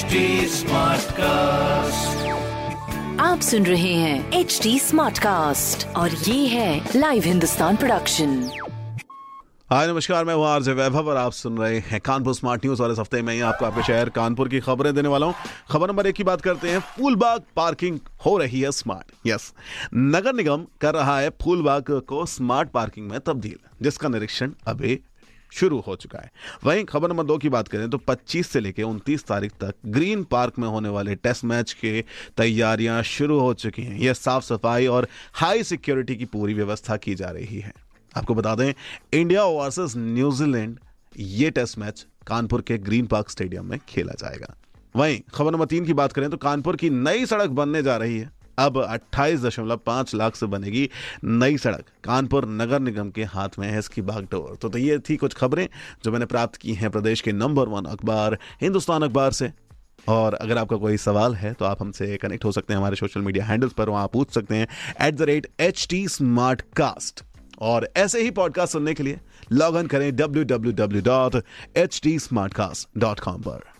HD Smartcast. आप सुन रहे हैं एच डी स्मार्ट कास्ट और ये है लाइव हिंदुस्तान प्रोडक्शन हाय नमस्कार मैं हूँ आरजे वैभव और आप सुन रहे हैं कानपुर स्मार्ट न्यूज़ और इस हफ़्ते में ही आपको आपके शहर कानपुर की खबरें देने वाला हूँ। खबर नंबर एक की बात करते हैं फूलबाग पार्किंग हो रही है स्मार्ट यस नगर निगम कर रहा है फूलबाग को स्मार्ट पार्किंग में तब्दील जिसका निरीक्षण अभी शुरू हो चुका है। वहीं खबर नंबर दो की बात करें तो 25 से लेकर 29 तारीख तक ग्रीन पार्क में होने वाले टेस्ट मैच के तैयारियाँ शुरू हो चुकी हैं। यह साफ़ सफ़ाई और हाई सिक्योरिटी की पूरी व्यवस्था की जा रही है। आपको बता दें, इंडिया वर्सेस न्यूजीलैंड, ये टेस्ट मैच कानपुर के ग्रीन पार्क स्टेडियम में खेला जाएगा। वहीं खबर नंबर तीन की बात करें तो कानपुर की नई सड़क बनने जा रही है। अब 28.5 लाख से बनेगी नई सड़क कानपुर नगर निगम के हाथ में है इसकी बागडोर। तो, तो ये थी कुछ खबरें जो मैंने प्राप्त की हैं प्रदेश के नंबर वन अखबार हिंदुस्तान अखबार से। और अगर आपका कोई सवाल है तो आप हमसे कनेक्ट हो सकते हैं हमारे सोशल मीडिया हैंडल्स पर वहाँ पूछ सकते हैं at the rate H T smartcast और ऐसे ही पॉडकास्ट सुनने के लिए लॉग इन करें W W W dot H T smartcast dot com पर।